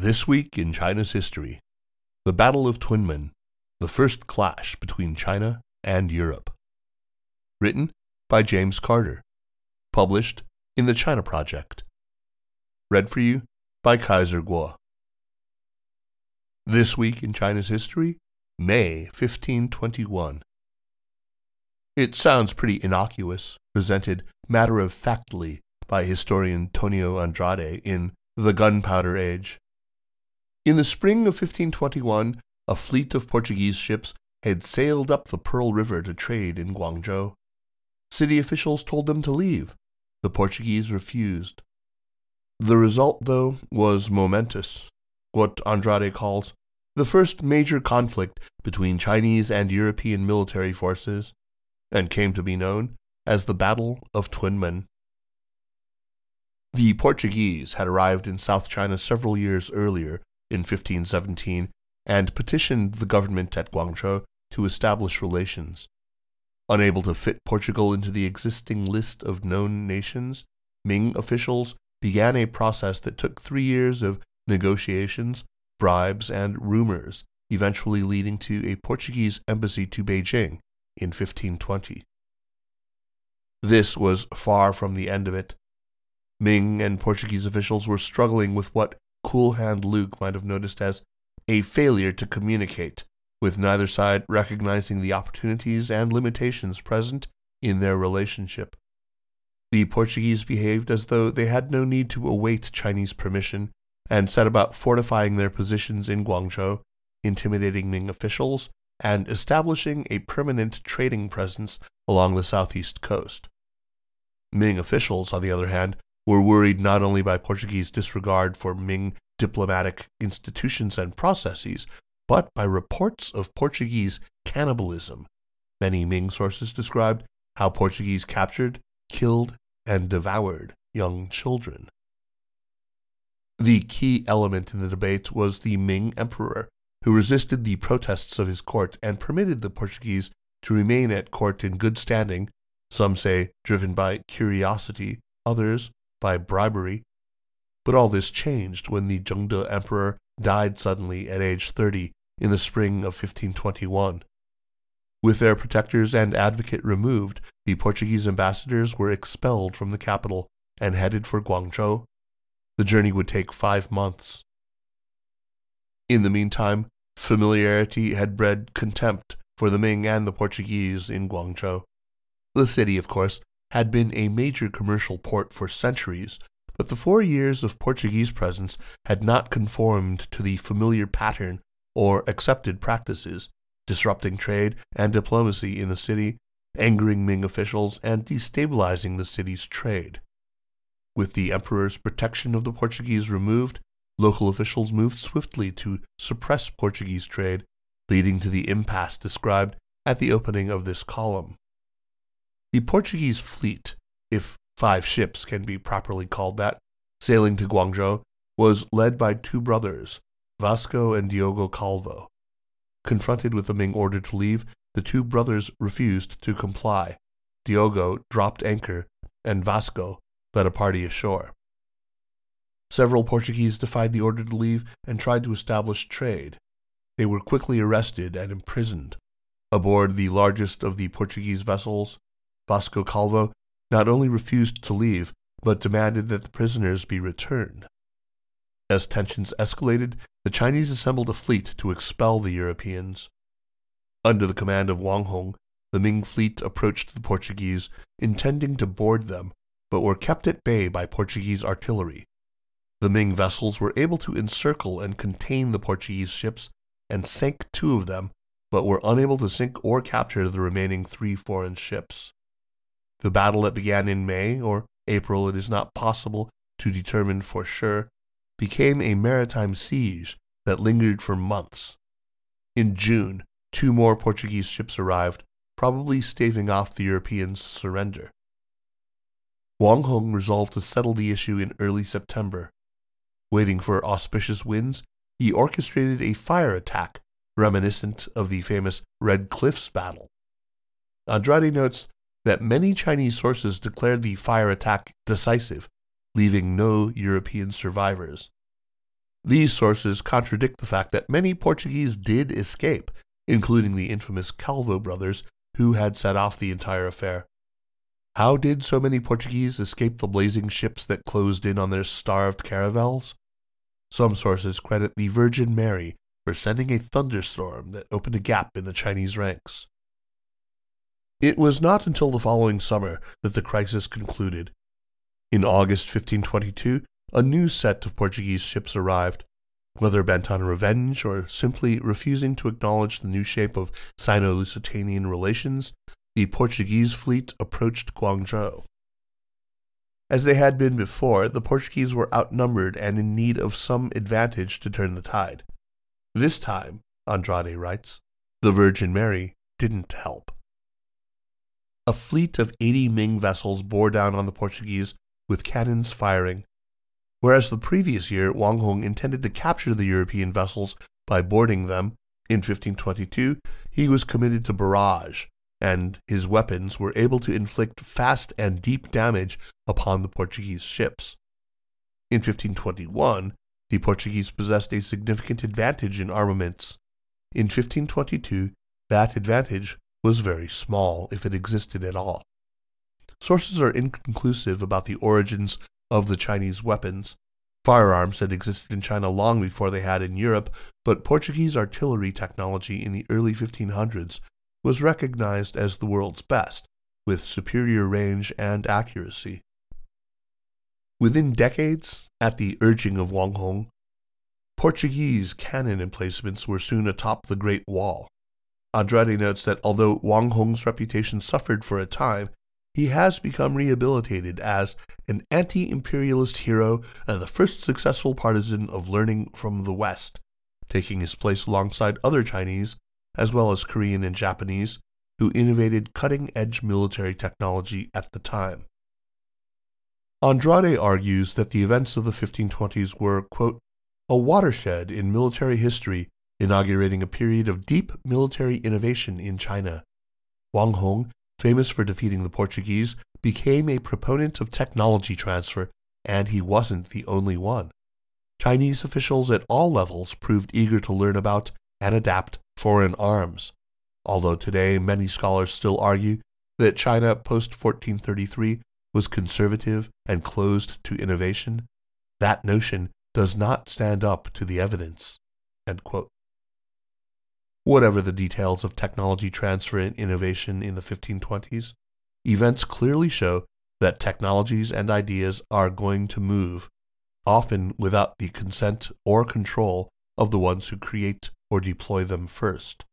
This week in China's history, the Battle of Tunmen, the first clash between China and Europe. Written by James Carter. Published in the China Project. Read for you by Kaiser Kuo. This week in China's history, May 1521. It sounds pretty innocuous, presented matter of factly by historian Tonio Andrade in The Gunpowder Age. In the spring of 1521, a fleet of Portuguese ships had sailed up the Pearl River to trade in Guangzhou. City officials told them to leave. The Portuguese refused. The result, though, was momentous, what Andrade calls the first major conflict between Chinese and European military forces, and came to be known as the Battle of Tunmen. The Portuguese had arrived in South China several years earlier in 1517 and petitioned the government at Guangzhou to establish relations. Unable to fit Portugal into the existing list of known nations, Ming officials began a process that took three years of negotiations, bribes, and rumors, eventually leading to a Portuguese embassy to Beijing in 1520. This was far from the end of it. Ming and Portuguese officials were struggling with what Cool Hand Luke might have noticed as a failure to communicate, with neither side recognizing the opportunities and limitations present in their relationship. The Portuguese behaved as though they had no need to await Chinese permission and set about fortifying their positions in Guangzhou, intimidating Ming officials, and establishing a permanent trading presence along the southeast coast. Ming officials, on the other hand, were worried not only by Portuguese disregard for Ming diplomatic institutions and processes, but by reports of Portuguese cannibalism. Many Ming sources described how Portuguese captured, killed, and devoured young children. The key element in the debate was the Ming emperor, who resisted the protests of his court and permitted the Portuguese to remain at court in good standing, some say driven by curiosity, others by bribery. But all this changed when the Zhengde emperor died suddenly at age 30 in the spring of 1521. With their protectors and advocate removed, the Portuguese ambassadors were expelled from the capital and headed for Guangzhou. The journey would take five months. In the meantime, familiarity had bred contempt for the Ming and the Portuguese in Guangzhou. The city, of course, had been a major commercial port for centuries, but the four years of Portuguese presence had not conformed to the familiar pattern or accepted practices, disrupting trade and diplomacy in the city, angering Ming officials, and destabilizing the city's trade. With the emperor's protection of the Portuguese removed, local officials moved swiftly to suppress Portuguese trade, leading to the impasse described at the opening of this column. The Portuguese fleet, if five ships can be properly called that, sailing to Guangzhou, was led by two brothers, Vasco and Diogo Calvo. Confronted with the Ming order to leave, the two brothers refused to comply. Diogo dropped anchor, and Vasco led a party ashore. Several Portuguese defied the order to leave and tried to establish trade. They were quickly arrested and imprisoned. Aboard the largest of the Portuguese vessels, Vasco Calvo not only refused to leave, but demanded that the prisoners be returned. As tensions escalated, the Chinese assembled a fleet to expel the Europeans. Under the command of Wang Hong, the Ming fleet approached the Portuguese, intending to board them, but were kept at bay by Portuguese artillery. The Ming vessels were able to encircle and contain the Portuguese ships and sank two of them, but were unable to sink or capture the remaining three foreign ships. The battle that began in May or April, it is not possible to determine for sure, became a maritime siege that lingered for months. In June, two more Portuguese ships arrived, probably staving off the Europeans' surrender. Wang Hong resolved to settle the issue in early September. Waiting for auspicious winds, he orchestrated a fire attack reminiscent of the famous Red Cliffs battle. Andrade notes that many Chinese sources declared the fire attack decisive, leaving no European survivors. These sources contradict the fact that many Portuguese did escape, including the infamous Calvo brothers, who had set off the entire affair. How did so many Portuguese escape the blazing ships that closed in on their starved caravels? Some sources credit the Virgin Mary for sending a thunderstorm that opened a gap in the Chinese ranks. It was not until the following summer that the crisis concluded. In August 1522, a new set of Portuguese ships arrived. Whether bent on revenge or simply refusing to acknowledge the new shape of Sino Lusitanian relations, the Portuguese fleet approached Guangzhou. As they had been before, the Portuguese were outnumbered and in need of some advantage to turn the tide. This time, Andrade writes, the Virgin Mary didn't help. A fleet of 80 Ming vessels bore down on the Portuguese with cannons firing. Whereas the previous year Wang Hong intended to capture the European vessels by boarding them, in 1522 he was committed to barrage, and his weapons were able to inflict fast and deep damage upon the Portuguese ships. In 1521, the Portuguese possessed a significant advantage in armaments. In 1522, that advantage was very small, if it existed at all. Sources are inconclusive about the origins of the Chinese weapons. Firearms had existed in China long before they had in Europe, but Portuguese artillery technology in the early 1500s was recognized as the world's best, with superior range and accuracy. Within decades, at the urging of Wang Hong, Portuguese cannon emplacements were soon atop the Great Wall. Andrade notes that although Wang Hong's reputation suffered for a time, he has become rehabilitated as an anti imperialist hero and the first successful partisan of learning from the West, taking his place alongside other Chinese as well as Korean and Japanese, who innovated cutting edge military technology at the time. Andrade argues that the events of the 1520s were, quote, a watershed in military history, inaugurating a period of deep military innovation in China. Wang Hong, famous for defeating the Portuguese, became a proponent of technology transfer, and he wasn't the only one. Chinese officials at all levels proved eager to learn about and adapt foreign arms, although today many scholars still argue that China post 1433 was conservative and closed to innovation, that notion does not stand up to the evidence. Whatever the details of technology transfer and innovation in the 1520s, events clearly show that technologies and ideas are going to move, often without the consent or control of the ones who create or deploy them first.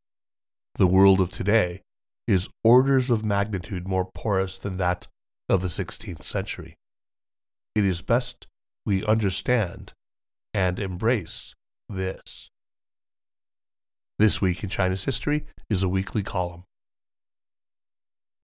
The world of today is orders of magnitude more porous than that of the 16th century. It is best we understand and embrace this. This Week in China's History is a weekly column.